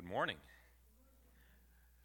Good morning.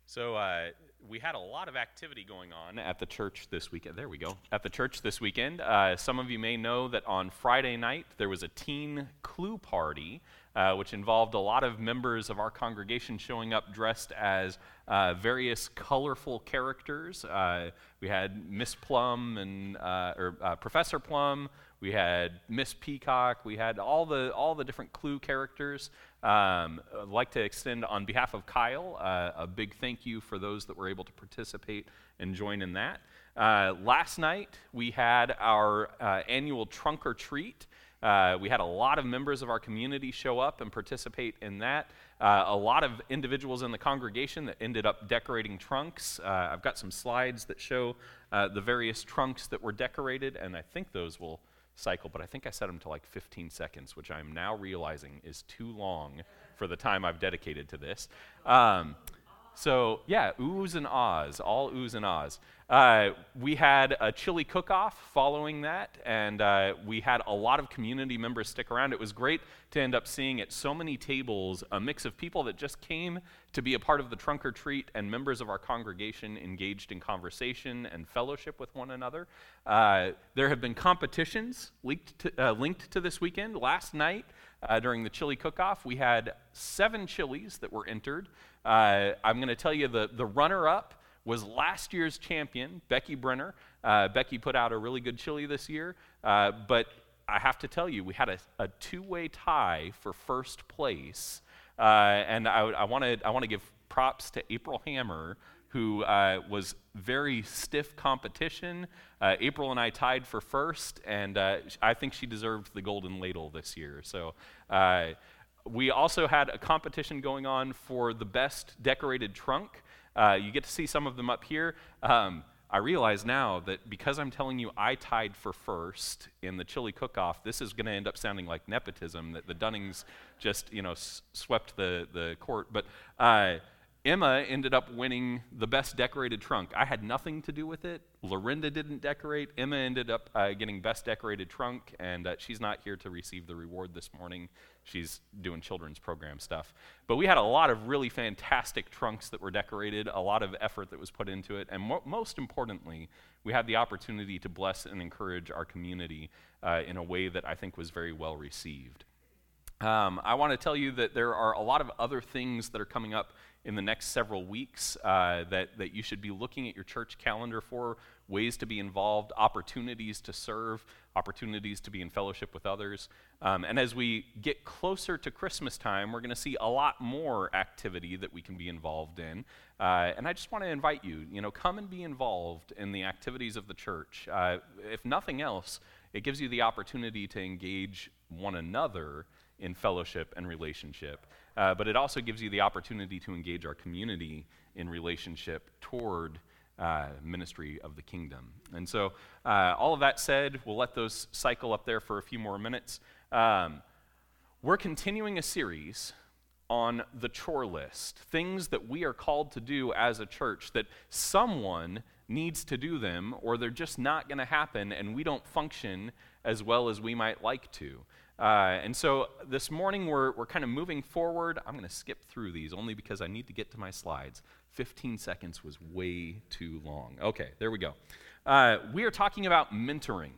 So, uh, we had a lot of activity going on at the church this weekend. There we go. At the church this weekend. Uh, some of you may know that on Friday night there was a teen clue party, uh, which involved a lot of members of our congregation showing up dressed as uh, various colorful characters. Uh, we had Miss Plum and uh, or Professor Plum. We had Miss Peacock. We had all the all the different clue characters. Um, I'd like to extend on behalf of Kyle uh, a big thank you for those that were able to participate and join in that. Uh, last night we had our uh, annual trunk or treat. Uh, we had a lot of members of our community show up and participate in that. Uh, a lot of individuals in the congregation that ended up decorating trunks. Uh, I've got some slides that show the various trunks that were decorated, and I think those will cycle, but I think I set them to like 15 seconds, which I'm now realizing is too long for the time I've dedicated to this. Um, so, yeah, oohs and ahs, all oohs and ahs. Uh, we had a chili cook off following that, and uh, we had a lot of community members stick around. It was great to end up seeing at so many tables a mix of people that just came to be a part of the trunk or treat and members of our congregation engaged in conversation and fellowship with one another. Uh, there have been competitions linked to, uh, linked to this weekend. Last night, uh, during the chili cook off, we had seven chilies that were entered. Uh, I'm going to tell you the, the runner up was last year's champion, Becky Brenner. Uh, Becky put out a really good chili this year, uh, but I have to tell you, we had a, a two way tie for first place. Uh, and I, I want to I wanna give props to April Hammer, who uh, was very stiff competition. Uh, April and I tied for first, and I think she deserved the golden ladle this year. So we also had a competition going on for the best decorated trunk. Uh, you get to see some of them up here. Um, I realize now that because I'm telling you I tied for first in the chili cook-off, this is going to end up sounding like nepotism that the Dunnings just you know s- swept the the court. But uh, Emma ended up winning the best decorated trunk. I had nothing to do with it. Lorinda didn't decorate. Emma ended up uh, getting best decorated trunk, and uh, she's not here to receive the reward this morning. She's doing children's program stuff. But we had a lot of really fantastic trunks that were decorated, a lot of effort that was put into it, and mo- most importantly, we had the opportunity to bless and encourage our community uh, in a way that I think was very well received. Um, I want to tell you that there are a lot of other things that are coming up in the next several weeks uh, that, that you should be looking at your church calendar for ways to be involved, opportunities to serve, opportunities to be in fellowship with others. Um, and as we get closer to Christmas time, we're going to see a lot more activity that we can be involved in. Uh, and I just want to invite you, you know, come and be involved in the activities of the church. Uh, if nothing else, it gives you the opportunity to engage one another in fellowship and relationship. Uh, but it also gives you the opportunity to engage our community in relationship toward uh, ministry of the kingdom. And so, uh, all of that said, we'll let those cycle up there for a few more minutes. Um, we're continuing a series on the chore list things that we are called to do as a church that someone needs to do them or they're just not going to happen and we don't function as well as we might like to. Uh, and so this morning we're, we're kind of moving forward. I'm going to skip through these only because I need to get to my slides. 15 seconds was way too long. Okay, there we go. Uh, we are talking about mentoring.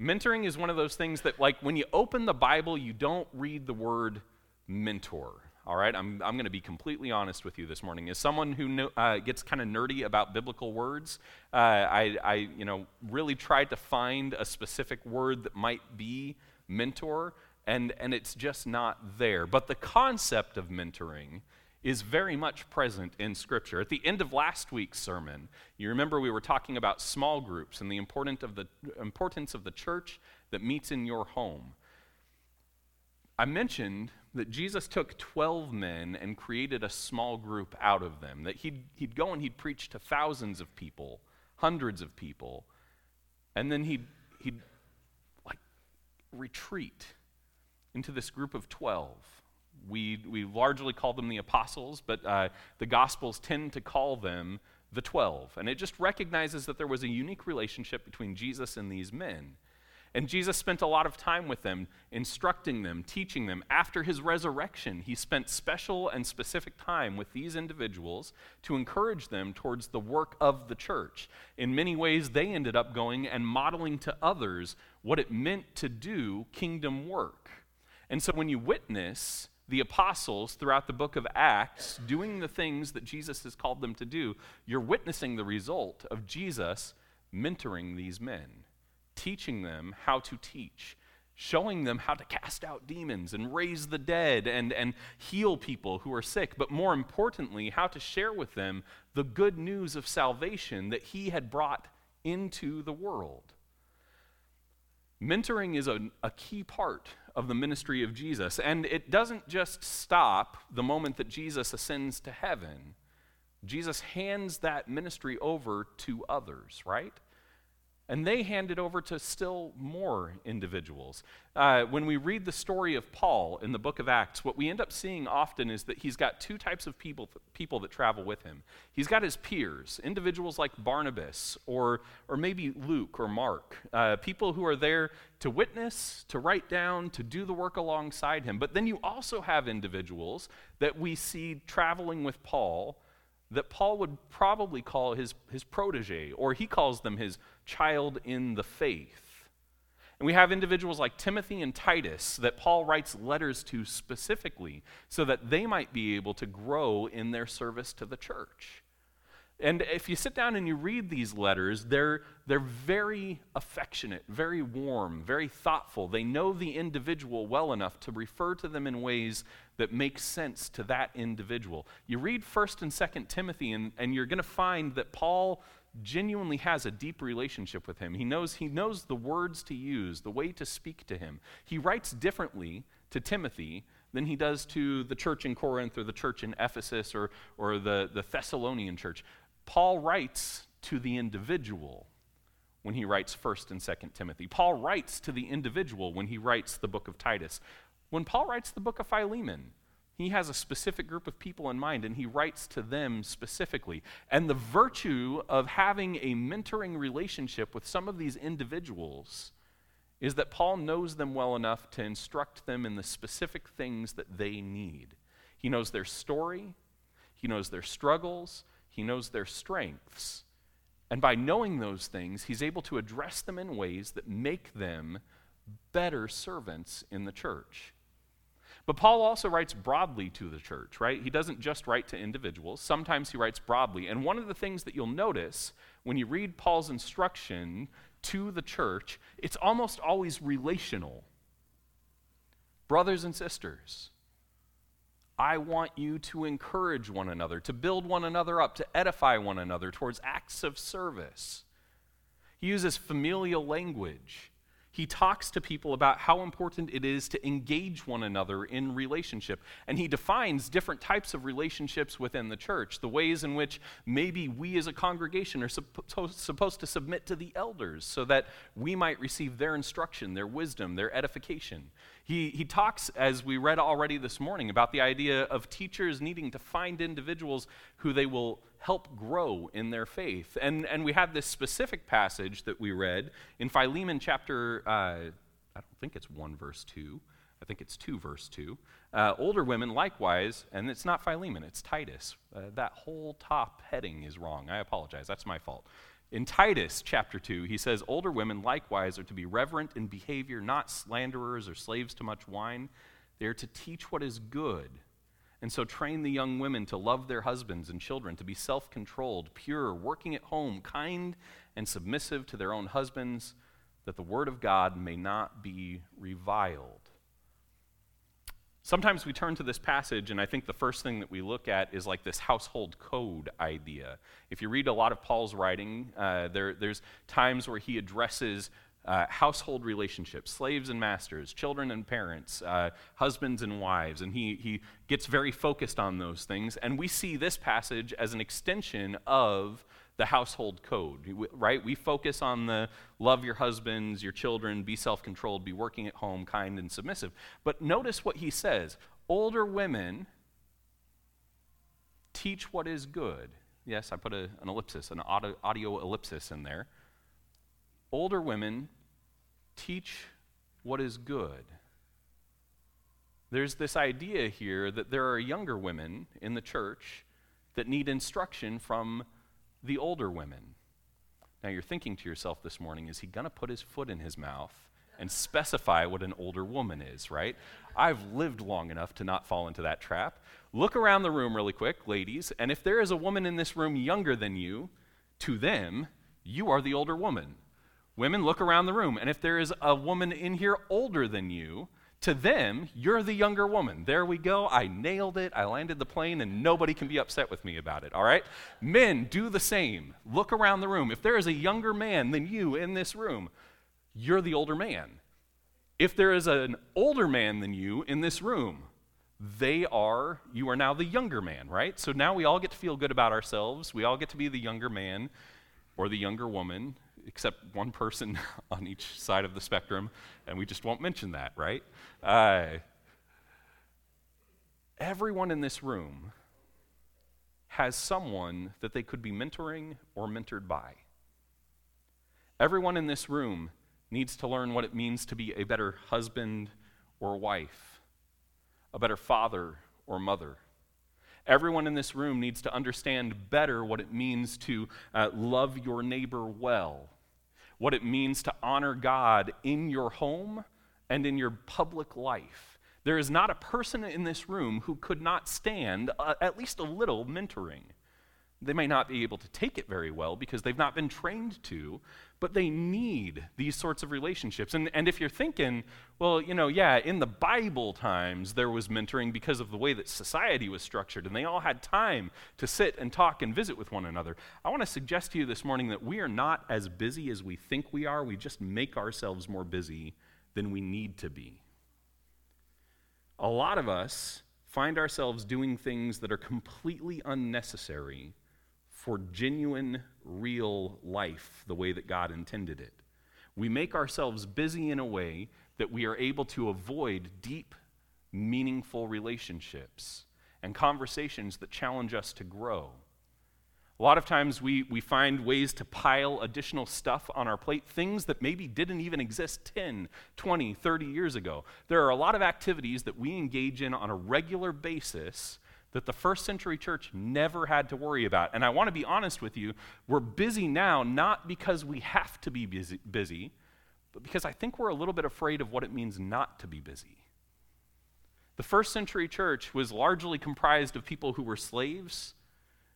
Mentoring is one of those things that, like, when you open the Bible, you don't read the word mentor. All right, I'm, I'm going to be completely honest with you this morning. As someone who uh, gets kind of nerdy about biblical words, uh, I, I, you know, really tried to find a specific word that might be mentor, and, and it's just not there. But the concept of mentoring is very much present in Scripture. At the end of last week's sermon, you remember we were talking about small groups and the importance of the, importance of the church that meets in your home. I mentioned that Jesus took 12 men and created a small group out of them, that he'd, he'd go and he'd preach to thousands of people, hundreds of people, and then he'd, he'd retreat into this group of 12. We, we largely call them the apostles, but uh, the Gospels tend to call them the 12. And it just recognizes that there was a unique relationship between Jesus and these men. And Jesus spent a lot of time with them, instructing them, teaching them. After his resurrection, he spent special and specific time with these individuals to encourage them towards the work of the church. In many ways, they ended up going and modeling to others what it meant to do kingdom work. And so when you witness the apostles throughout the book of Acts doing the things that Jesus has called them to do, you're witnessing the result of Jesus mentoring these men teaching them how to teach, showing them how to cast out demons and raise the dead and, and heal people who are sick, but more importantly, how to share with them the good news of salvation that he had brought into the world. Mentoring is a, a key part of the ministry of Jesus, and it doesn't just stop the moment that Jesus ascends to heaven. Jesus hands that ministry over to others, right? And they hand it over to still more individuals. Uh, when we read the story of Paul in the book of Acts, what we end up seeing often is that he's got two types of people, people that travel with him. He's got his peers, individuals like Barnabas or, or maybe Luke or Mark, uh, people who are there to witness, to write down, to do the work alongside him. But then you also have individuals that we see traveling with Paul that Paul would probably call his, his protege, or he calls them his child in the faith. And we have individuals like Timothy and Titus that Paul writes letters to specifically so that they might be able to grow in their service to the church. And if you sit down and you read these letters, they're, they're very affectionate, very warm, very thoughtful. They know the individual well enough to refer to them in ways that make sense to that individual. You read 1st and 2nd Timothy, and, and you're going to find that Paul genuinely has a deep relationship with him. He knows, he knows the words to use, the way to speak to him. He writes differently to Timothy than he does to the church in Corinth or the church in Ephesus or, or the, the Thessalonian church. Paul writes to the individual when he writes 1st and 2nd Timothy. Paul writes to the individual when he writes the book of Titus. When Paul writes the book of Philemon, he has a specific group of people in mind and he writes to them specifically. And the virtue of having a mentoring relationship with some of these individuals is that Paul knows them well enough to instruct them in the specific things that they need. He knows their story, he knows their struggles, he knows their strengths. And by knowing those things, he's able to address them in ways that make them better servants in the church. But Paul also writes broadly to the church, right? He doesn't just write to individuals. Sometimes he writes broadly. And one of the things that you'll notice when you read Paul's instruction to the church, it's almost always relational. Brothers and sisters, I want you to encourage one another, to build one another up, to edify one another towards acts of service. He uses familial language. He talks to people about how important it is to engage one another in relationship. And he defines different types of relationships within the church, the ways in which maybe we as a congregation are supposed to submit to the elders so that we might receive their instruction, their wisdom, their edification. He, he talks, as we read already this morning, about the idea of teachers needing to find individuals who they will help grow in their faith. And, and we have this specific passage that we read in Philemon chapter, uh, I don't think it's 1 verse 2. I think it's 2 verse 2. Uh, older women likewise, and it's not Philemon, it's Titus. Uh, that whole top heading is wrong. I apologize. That's my fault. In Titus chapter 2, he says, Older women likewise are to be reverent in behavior, not slanderers or slaves to much wine. They are to teach what is good. And so train the young women to love their husbands and children, to be self controlled, pure, working at home, kind and submissive to their own husbands, that the word of God may not be reviled. Sometimes we turn to this passage, and I think the first thing that we look at is like this household code idea. If you read a lot of Paul's writing, uh, there, there's times where he addresses uh, household relationships, slaves and masters, children and parents, uh, husbands and wives, and he, he gets very focused on those things. And we see this passage as an extension of the household code, right? We focus on the love your husbands, your children, be self controlled, be working at home, kind and submissive. But notice what he says older women teach what is good. Yes, I put a, an ellipsis, an audio, audio ellipsis in there. Older women teach what is good. There's this idea here that there are younger women in the church that need instruction from the older women. Now you're thinking to yourself this morning, is he going to put his foot in his mouth and specify what an older woman is, right? I've lived long enough to not fall into that trap. Look around the room really quick, ladies, and if there is a woman in this room younger than you, to them, you are the older woman. Women, look around the room, and if there is a woman in here older than you, to them, you're the younger woman. There we go. I nailed it. I landed the plane, and nobody can be upset with me about it, all right? Men, do the same. Look around the room. If there is a younger man than you in this room, you're the older man. If there is an older man than you in this room, they are, you are now the younger man, right? So now we all get to feel good about ourselves. We all get to be the younger man or the younger woman, except one person on each side of the spectrum, and we just won't mention that, right? Uh, everyone in this room has someone that they could be mentoring or mentored by. Everyone in this room needs to learn what it means to be a better husband or wife, a better father or mother. Everyone in this room needs to understand better what it means to uh, love your neighbor well, what it means to honor God in your home and in your public life. There is not a person in this room who could not stand uh, at least a little mentoring. They may not be able to take it very well because they've not been trained to, but they need these sorts of relationships. And, and if you're thinking, well, you know, yeah, in the Bible times there was mentoring because of the way that society was structured, and they all had time to sit and talk and visit with one another. I want to suggest to you this morning that we are not as busy as we think we are. We just make ourselves more busy than we need to be. A lot of us find ourselves doing things that are completely unnecessary for genuine, real life the way that God intended it. We make ourselves busy in a way that we are able to avoid deep, meaningful relationships and conversations that challenge us to grow. A lot of times we, we find ways to pile additional stuff on our plate, things that maybe didn't even exist 10, 20, 30 years ago. There are a lot of activities that we engage in on a regular basis that the first century church never had to worry about. And I want to be honest with you, we're busy now not because we have to be busy, busy, but because I think we're a little bit afraid of what it means not to be busy. The first century church was largely comprised of people who were slaves,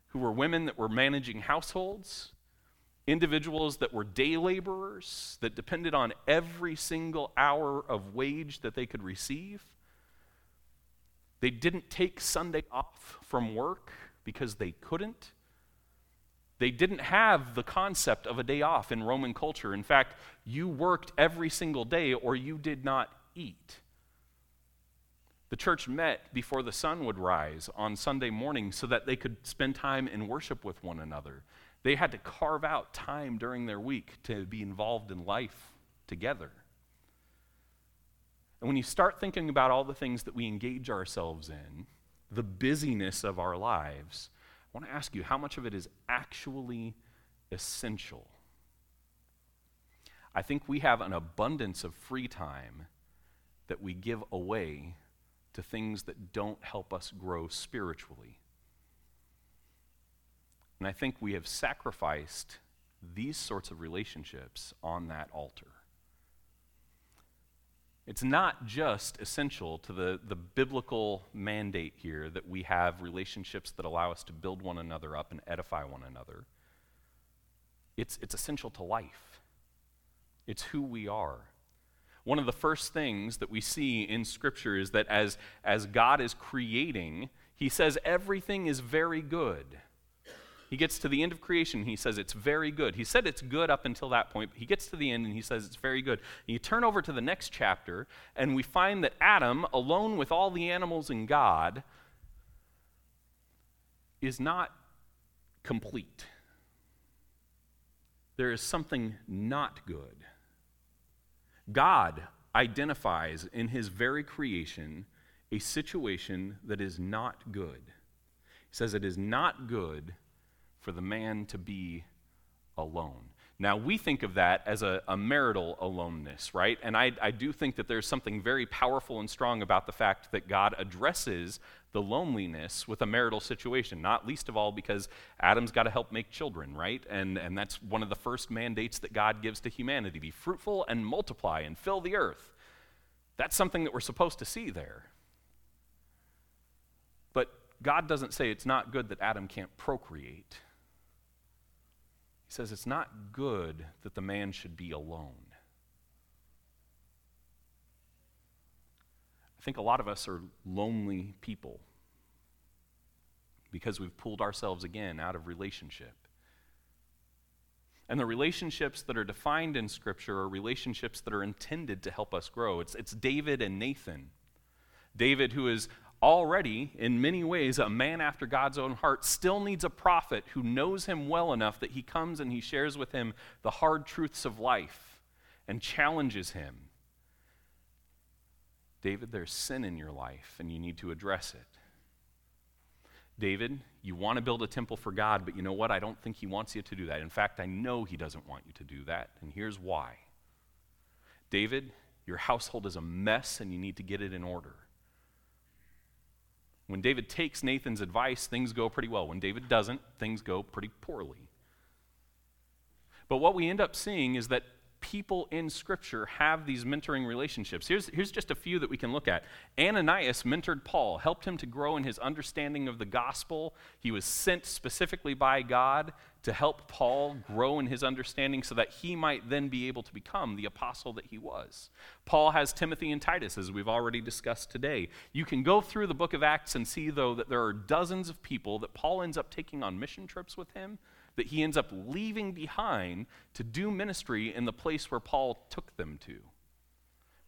who were women that were managing households, individuals that were day laborers that depended on every single hour of wage that they could receive. They didn't take Sunday off from work because they couldn't. They didn't have the concept of a day off in Roman culture. In fact, you worked every single day or you did not eat. The church met before the sun would rise on Sunday morning so that they could spend time in worship with one another. They had to carve out time during their week to be involved in life together. And when you start thinking about all the things that we engage ourselves in, the busyness of our lives, I want to ask you how much of it is actually essential? I think we have an abundance of free time that we give away to things that don't help us grow spiritually. And I think we have sacrificed these sorts of relationships on that altar. It's not just essential to the, the biblical mandate here that we have relationships that allow us to build one another up and edify one another. It's, it's essential to life, it's who we are. One of the first things that we see in Scripture is that as, as God is creating, He says everything is very good. He gets to the end of creation, he says it's very good. He said it's good up until that point, he gets to the end and he says it's very good. And you turn over to the next chapter, and we find that Adam, alone with all the animals and God, is not complete. There is something not good. God identifies in his very creation a situation that is not good. He says it is not good for the man to be alone. Now, we think of that as a, a marital aloneness, right? And I, I do think that there's something very powerful and strong about the fact that God addresses the loneliness with a marital situation, not least of all because Adam's got to help make children, right? And, and that's one of the first mandates that God gives to humanity be fruitful and multiply and fill the earth. That's something that we're supposed to see there. But God doesn't say it's not good that Adam can't procreate. He says it's not good that the man should be alone. I think a lot of us are lonely people because we've pulled ourselves again out of relationship. And the relationships that are defined in Scripture are relationships that are intended to help us grow. It's, it's David and Nathan. David, who is already, in many ways, a man after God's own heart, still needs a prophet who knows him well enough that he comes and he shares with him the hard truths of life and challenges him. David, there's sin in your life and you need to address it. David, you want to build a temple for God, but you know what? I don't think he wants you to do that. In fact, I know he doesn't want you to do that, and here's why. David, your household is a mess and you need to get it in order. When David takes Nathan's advice, things go pretty well. When David doesn't, things go pretty poorly. But what we end up seeing is that people in Scripture have these mentoring relationships. Here's, here's just a few that we can look at. Ananias mentored Paul, helped him to grow in his understanding of the gospel. He was sent specifically by God to help Paul grow in his understanding so that he might then be able to become the apostle that he was. Paul has Timothy and Titus, as we've already discussed today. You can go through the book of Acts and see, though, that there are dozens of people that Paul ends up taking on mission trips with him that he ends up leaving behind to do ministry in the place where Paul took them to.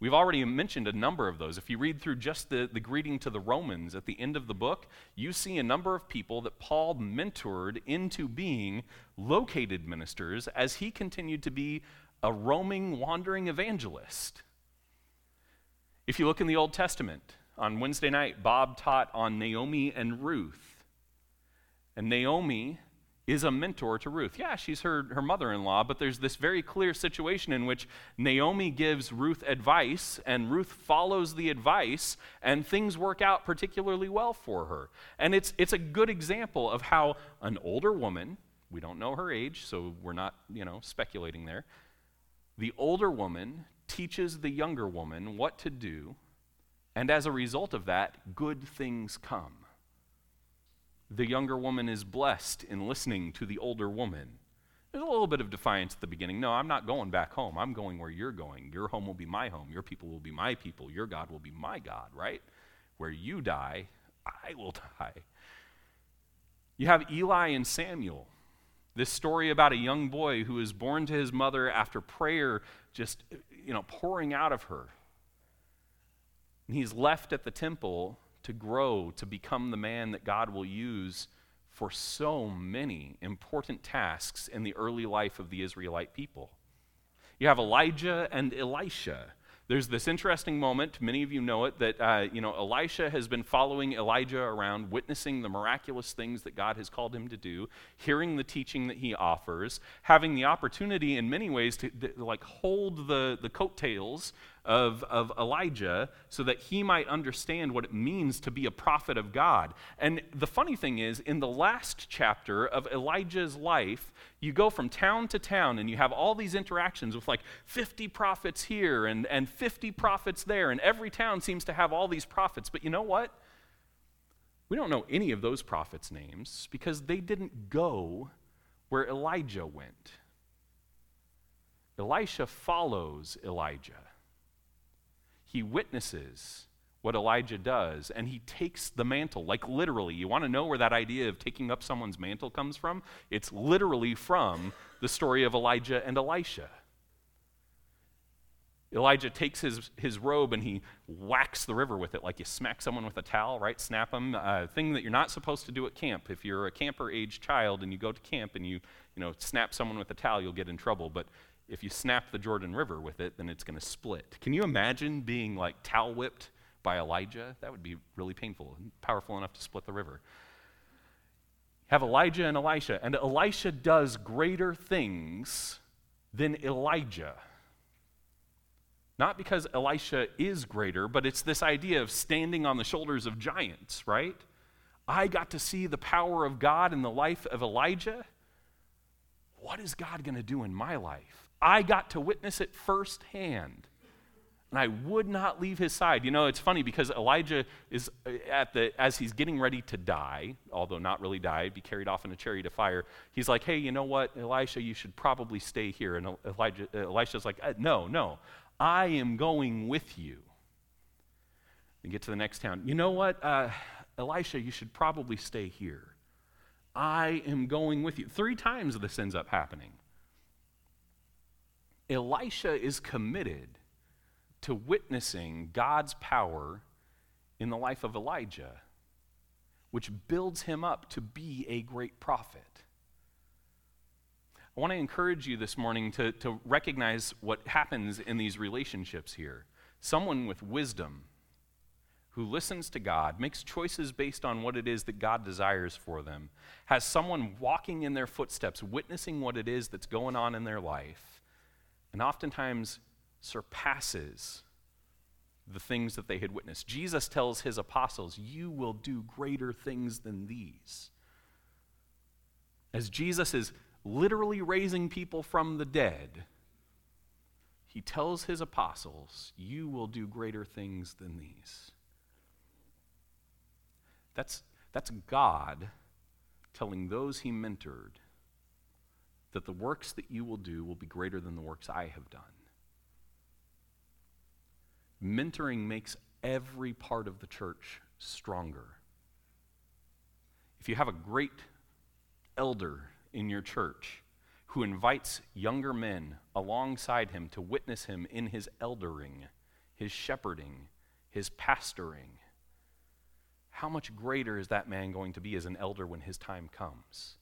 We've already mentioned a number of those. If you read through just the, the greeting to the Romans at the end of the book, you see a number of people that Paul mentored into being located ministers as he continued to be a roaming, wandering evangelist. If you look in the Old Testament, on Wednesday night, Bob taught on Naomi and Ruth. And Naomi is a mentor to Ruth. Yeah, she's her, her mother in law, but there's this very clear situation in which Naomi gives Ruth advice, and Ruth follows the advice, and things work out particularly well for her. And it's, it's a good example of how an older woman, we don't know her age, so we're not, you know, speculating there. The older woman teaches the younger woman what to do, and as a result of that, good things come the younger woman is blessed in listening to the older woman. There's a little bit of defiance at the beginning. No, I'm not going back home. I'm going where you're going. Your home will be my home. Your people will be my people. Your God will be my God, right? Where you die, I will die. You have Eli and Samuel. This story about a young boy who is born to his mother after prayer just, you know, pouring out of her. And he's left at the temple to grow, to become the man that God will use for so many important tasks in the early life of the Israelite people. You have Elijah and Elisha. There's this interesting moment, many of you know it, that uh, you know Elisha has been following Elijah around, witnessing the miraculous things that God has called him to do, hearing the teaching that he offers, having the opportunity in many ways to, to like hold the, the coattails of, of Elijah so that he might understand what it means to be a prophet of God. And the funny thing is, in the last chapter of Elijah's life, you go from town to town and you have all these interactions with like 50 prophets here and, and 50 prophets there, and every town seems to have all these prophets. But you know what? We don't know any of those prophets' names because they didn't go where Elijah went. Elisha follows Elijah he witnesses what Elijah does, and he takes the mantle, like literally. You want to know where that idea of taking up someone's mantle comes from? It's literally from the story of Elijah and Elisha. Elijah takes his, his robe and he whacks the river with it, like you smack someone with a towel, right? Snap them. Uh, thing that you're not supposed to do at camp. If you're a camper age child and you go to camp and you, you know, snap someone with a towel, you'll get in trouble. But if you snap the Jordan River with it, then it's going to split. Can you imagine being like towel whipped by Elijah? That would be really painful and powerful enough to split the river. Have Elijah and Elisha, and Elisha does greater things than Elijah. Not because Elisha is greater, but it's this idea of standing on the shoulders of giants, right? I got to see the power of God in the life of Elijah. What is God going to do in my life? I got to witness it firsthand. And I would not leave his side. You know, it's funny because Elijah is uh, at the as he's getting ready to die, although not really die, be carried off in a chariot of fire. He's like, "Hey, you know what, Elisha, you should probably stay here." And Elijah, uh, Elisha's like, uh, "No, no, I am going with you." And get to the next town. You know what, uh, Elisha, you should probably stay here. I am going with you. Three times this ends up happening. Elisha is committed to witnessing God's power in the life of Elijah, which builds him up to be a great prophet. I want to encourage you this morning to, to recognize what happens in these relationships here. Someone with wisdom who listens to God, makes choices based on what it is that God desires for them, has someone walking in their footsteps, witnessing what it is that's going on in their life, and oftentimes surpasses the things that they had witnessed. Jesus tells his apostles, You will do greater things than these. As Jesus is literally raising people from the dead, he tells his apostles, You will do greater things than these. That's, that's God telling those he mentored that the works that you will do will be greater than the works I have done. Mentoring makes every part of the church stronger. If you have a great elder in your church who invites younger men alongside him to witness him in his eldering, his shepherding, his pastoring, how much greater is that man going to be as an elder when his time comes?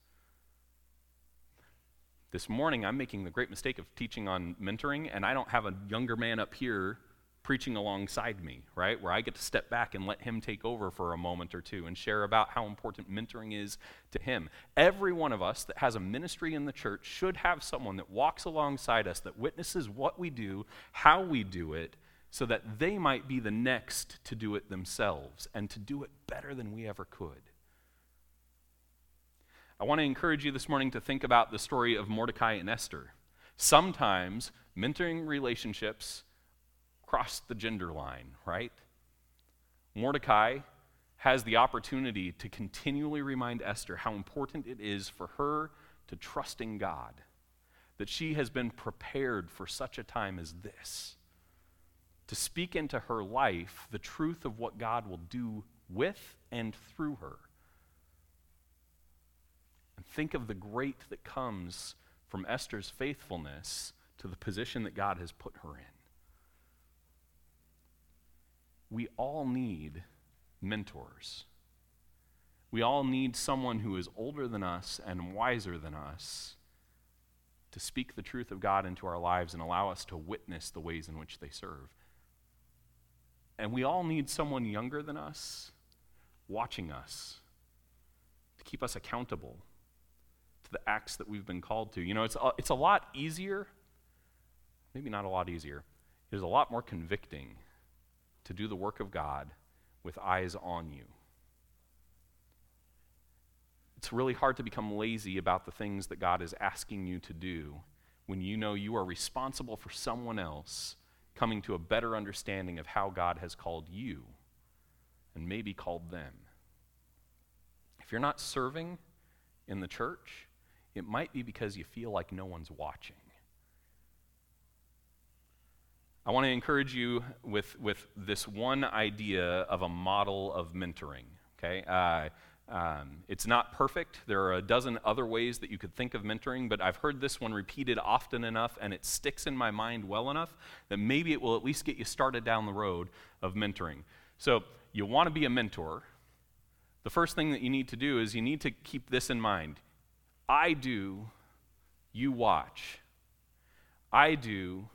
This morning, I'm making the great mistake of teaching on mentoring, and I don't have a younger man up here preaching alongside me, right? Where I get to step back and let him take over for a moment or two and share about how important mentoring is to him. Every one of us that has a ministry in the church should have someone that walks alongside us, that witnesses what we do, how we do it, so that they might be the next to do it themselves and to do it better than we ever could. I want to encourage you this morning to think about the story of Mordecai and Esther. Sometimes mentoring relationships cross the gender line, right? Mordecai has the opportunity to continually remind Esther how important it is for her to trust in God, that she has been prepared for such a time as this to speak into her life the truth of what God will do with and through her. Think of the great that comes from Esther's faithfulness to the position that God has put her in. We all need mentors. We all need someone who is older than us and wiser than us to speak the truth of God into our lives and allow us to witness the ways in which they serve. And we all need someone younger than us watching us to keep us accountable to the acts that we've been called to. You know, it's a, it's a lot easier, maybe not a lot easier, it is a lot more convicting to do the work of God with eyes on you. It's really hard to become lazy about the things that God is asking you to do when you know you are responsible for someone else coming to a better understanding of how God has called you and maybe called them. If you're not serving in the church, it might be because you feel like no one's watching. I want to encourage you with, with this one idea of a model of mentoring. Okay? Uh, um, it's not perfect. There are a dozen other ways that you could think of mentoring, but I've heard this one repeated often enough and it sticks in my mind well enough that maybe it will at least get you started down the road of mentoring. So, you want to be a mentor. The first thing that you need to do is you need to keep this in mind I do, you watch. I do,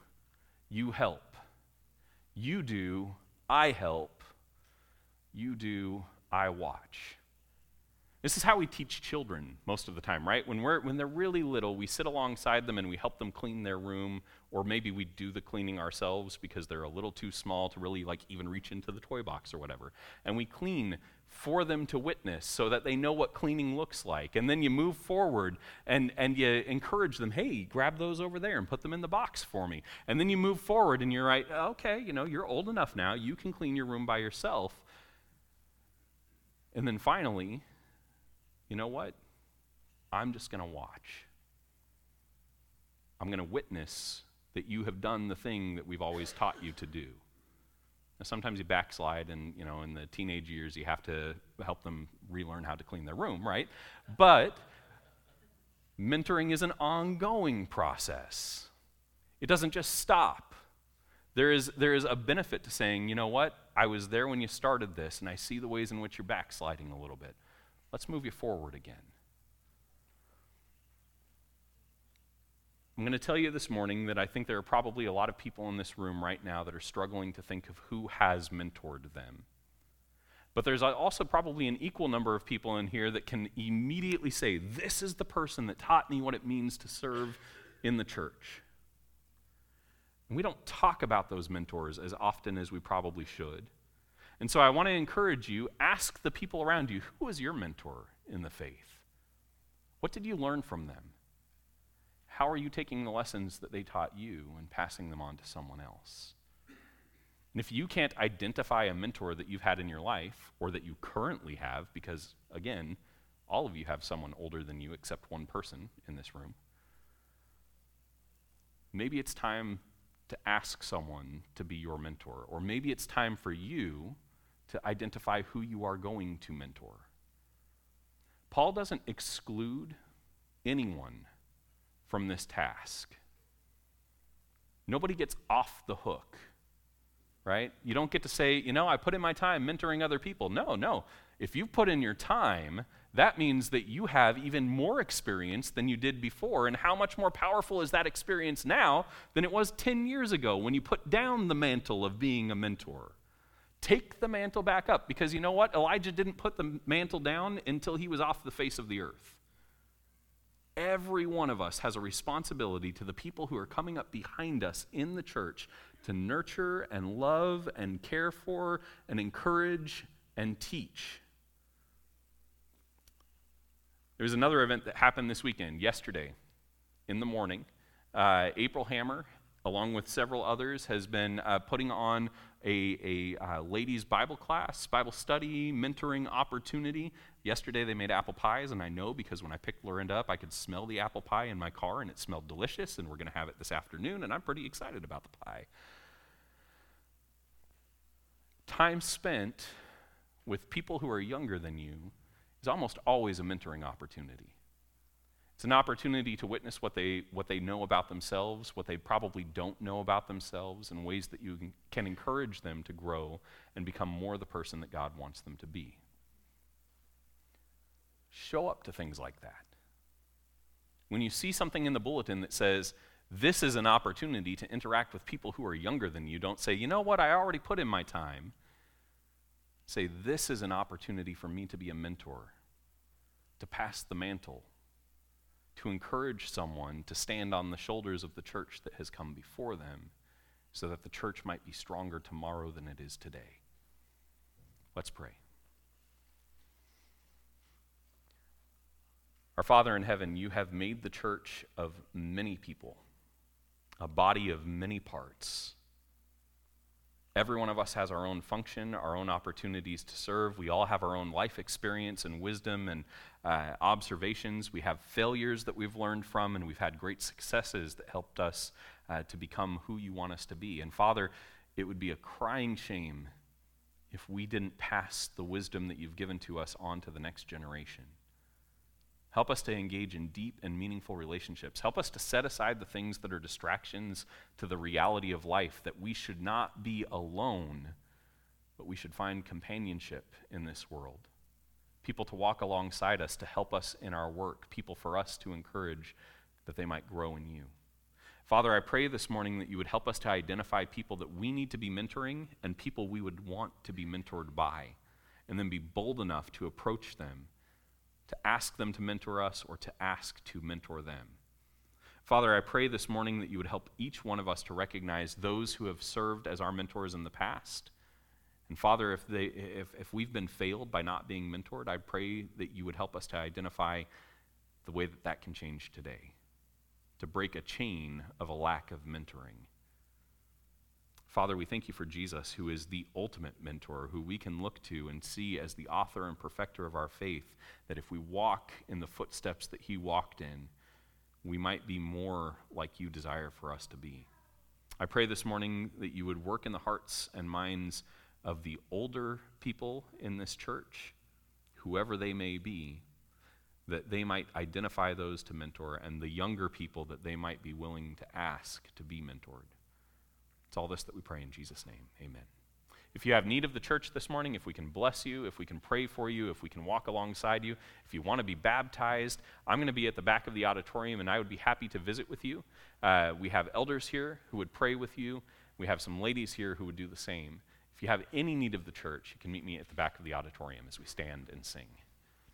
you help. You do, I help. You do, I watch. This is how we teach children most of the time, right? When, we're, when they're really little, we sit alongside them and we help them clean their room, or maybe we do the cleaning ourselves because they're a little too small to really like even reach into the toy box or whatever. And we clean for them to witness so that they know what cleaning looks like. And then you move forward and, and you encourage them, hey, grab those over there and put them in the box for me. And then you move forward and you're like, okay, you know, you're old enough now, you can clean your room by yourself. And then finally, you know what? I'm just going to watch. I'm going to witness that you have done the thing that we've always taught you to do. Sometimes you backslide, and you know, in the teenage years, you have to help them relearn how to clean their room, right? But mentoring is an ongoing process. It doesn't just stop. There is, there is a benefit to saying, you know what, I was there when you started this, and I see the ways in which you're backsliding a little bit. Let's move you forward again. I'm going to tell you this morning that I think there are probably a lot of people in this room right now that are struggling to think of who has mentored them. But there's also probably an equal number of people in here that can immediately say, This is the person that taught me what it means to serve in the church. And we don't talk about those mentors as often as we probably should. And so I want to encourage you ask the people around you who was your mentor in the faith? What did you learn from them? How are you taking the lessons that they taught you and passing them on to someone else? And if you can't identify a mentor that you've had in your life or that you currently have, because again, all of you have someone older than you except one person in this room, maybe it's time to ask someone to be your mentor. Or maybe it's time for you to identify who you are going to mentor. Paul doesn't exclude anyone from this task. Nobody gets off the hook, right? You don't get to say, you know, I put in my time mentoring other people. No, no. If you put in your time, that means that you have even more experience than you did before. And how much more powerful is that experience now than it was 10 years ago when you put down the mantle of being a mentor? Take the mantle back up because you know what? Elijah didn't put the mantle down until he was off the face of the earth. Every one of us has a responsibility to the people who are coming up behind us in the church to nurture and love and care for and encourage and teach. There was another event that happened this weekend, yesterday, in the morning. Uh, April Hammer, along with several others, has been uh, putting on a, a uh, ladies' Bible class, Bible study, mentoring opportunity. Yesterday they made apple pies, and I know because when I picked Lorinda up, I could smell the apple pie in my car, and it smelled delicious, and we're going to have it this afternoon, and I'm pretty excited about the pie. Time spent with people who are younger than you is almost always a mentoring opportunity. It's an opportunity to witness what they, what they know about themselves, what they probably don't know about themselves, in ways that you can encourage them to grow and become more the person that God wants them to be. Show up to things like that. When you see something in the bulletin that says, this is an opportunity to interact with people who are younger than you, don't say, you know what, I already put in my time. Say, this is an opportunity for me to be a mentor, to pass the mantle to encourage someone to stand on the shoulders of the church that has come before them so that the church might be stronger tomorrow than it is today. Let's pray. Our Father in heaven, you have made the church of many people, a body of many parts. Every one of us has our own function, our own opportunities to serve. We all have our own life experience and wisdom and uh, observations. We have failures that we've learned from, and we've had great successes that helped us uh, to become who you want us to be. And Father, it would be a crying shame if we didn't pass the wisdom that you've given to us on to the next generation. Help us to engage in deep and meaningful relationships. Help us to set aside the things that are distractions to the reality of life, that we should not be alone, but we should find companionship in this world. People to walk alongside us to help us in our work, people for us to encourage that they might grow in you. Father, I pray this morning that you would help us to identify people that we need to be mentoring and people we would want to be mentored by, and then be bold enough to approach them to ask them to mentor us or to ask to mentor them. Father, I pray this morning that you would help each one of us to recognize those who have served as our mentors in the past. And Father, if, they, if, if we've been failed by not being mentored, I pray that you would help us to identify the way that that can change today, to break a chain of a lack of mentoring. Father, we thank you for Jesus, who is the ultimate mentor, who we can look to and see as the author and perfecter of our faith, that if we walk in the footsteps that he walked in, we might be more like you desire for us to be. I pray this morning that you would work in the hearts and minds of the older people in this church, whoever they may be, that they might identify those to mentor, and the younger people that they might be willing to ask to be mentored. It's all this that we pray in Jesus' name. Amen. If you have need of the church this morning, if we can bless you, if we can pray for you, if we can walk alongside you, if you want to be baptized, I'm going to be at the back of the auditorium and I would be happy to visit with you. Uh, we have elders here who would pray with you. We have some ladies here who would do the same. If you have any need of the church, you can meet me at the back of the auditorium as we stand and sing.